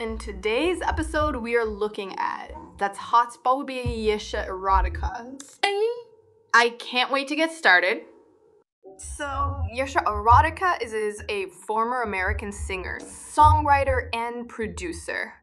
In today's episode, we are looking at That's Hot spot Ayesha Erotica. I can't wait to get started. So, Ayesha Erotica is, is a former American singer, songwriter, and producer.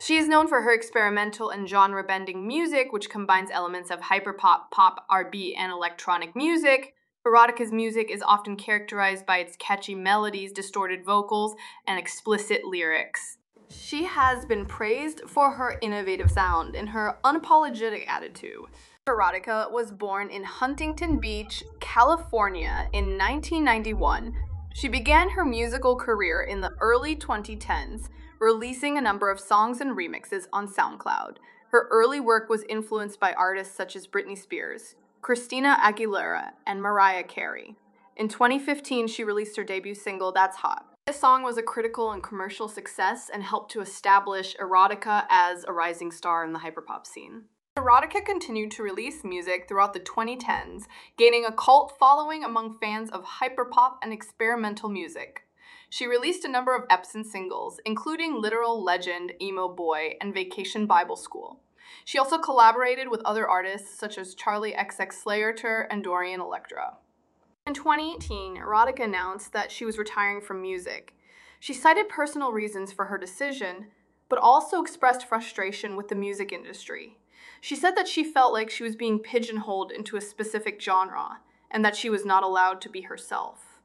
She is known for her experimental and genre bending music, which combines elements of hyperpop, pop, R&B, and electronic music. Erotica's music is often characterized by its catchy melodies, distorted vocals, and explicit lyrics. She has been praised for her innovative sound and her unapologetic attitude. Erotica was born in Huntington Beach, California in 1991. She began her musical career in the early 2010s, releasing a number of songs and remixes on SoundCloud. Her early work was influenced by artists such as Britney Spears, Christina Aguilera, and Mariah Carey. In 2015, she released her debut single, That's Hot. This song was a critical and commercial success and helped to establish Erotica as a rising star in the hyperpop scene. Erotica continued to release music throughout the 2010s, gaining a cult following among fans of hyperpop and experimental music. She released a number of EPs and singles, including Literal Legend, Emo Boy, and Vacation Bible School. She also collaborated with other artists such as Charli XCX Slayyyter and Dorian Electra. In 2018, Erotica announced that she was retiring from music. She cited personal reasons for her decision, but also expressed frustration with the music industry. She said that she felt like she was being pigeonholed into a specific genre and that she was not allowed to be herself.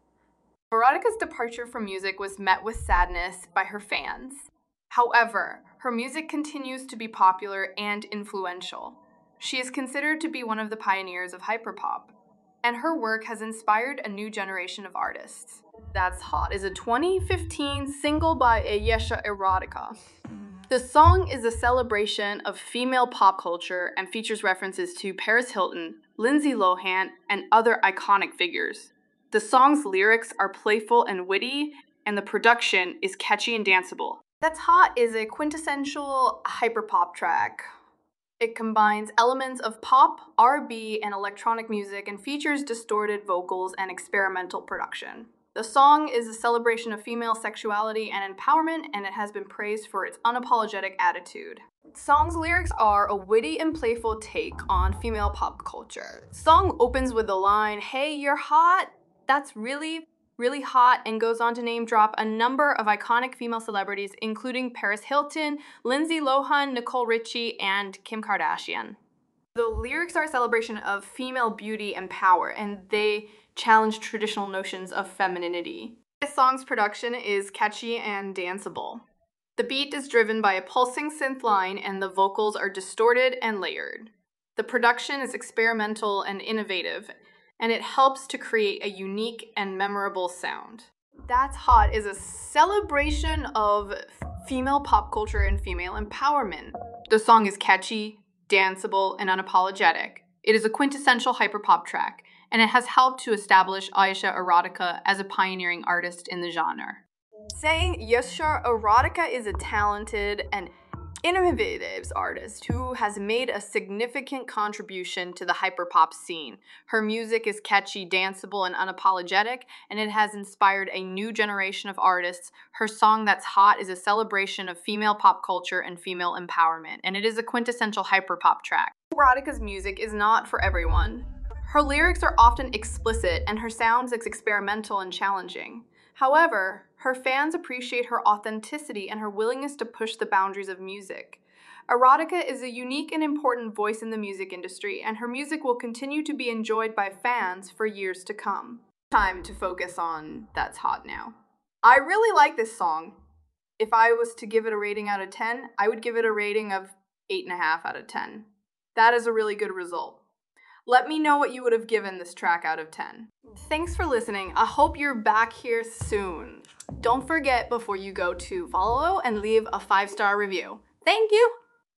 Erotica's departure from music was met with sadness by her fans. However, her music continues to be popular and influential. She is considered to be one of the pioneers of hyperpop and her work has inspired a new generation of artists. That's Hot is a 2015 single by Ayesha Erotica. The song is a celebration of female pop culture and features references to Paris Hilton, Lindsay Lohan, and other iconic figures. The song's lyrics are playful and witty, and the production is catchy and danceable. That's Hot is a quintessential hyperpop track it combines elements of pop, R&B, and electronic music and features distorted vocals and experimental production. The song is a celebration of female sexuality and empowerment, and it has been praised for its unapologetic attitude. Song's lyrics are a witty and playful take on female pop culture. Song opens with the line, "Hey, you're hot." That's really really hot and goes on to name drop a number of iconic female celebrities, including Paris Hilton, Lindsay Lohan, Nicole Richie, and Kim Kardashian. The lyrics are a celebration of female beauty and power, and they challenge traditional notions of femininity. This song's production is catchy and danceable. The beat is driven by a pulsing synth line, and the vocals are distorted and layered. The production is experimental and innovative, and it helps to create a unique and memorable sound. That's Hot is a celebration of female pop culture and female empowerment. The song is catchy, danceable, and unapologetic. It is a quintessential hyperpop track, and it has helped to establish Ayesha Erotica as a pioneering artist in the genre. Saying Ayesha Erotica is a talented and innovative artist who has made a significant contribution to the hyperpop scene. Her music is catchy, danceable, and unapologetic, and it has inspired a new generation of artists. Her song That's Hot is a celebration of female pop culture and female empowerment, and it is a quintessential hyperpop track. Erotica's music is not for everyone. Her lyrics are often explicit, and her sounds experimental and challenging. However, her fans appreciate her authenticity and her willingness to push the boundaries of music. Erotica is a unique and important voice in the music industry, and her music will continue to be enjoyed by fans for years to come. Time to focus on That's Hot Now. I really like this song. If I was to give it a rating out of 10, I would give it a rating of 8.5 out of 10. That is a really good result. Let me know what you would have given this track out of 10. Thanks for listening. I hope you're back here soon. Don't forget before you go to follow and leave a five star review. Thank you.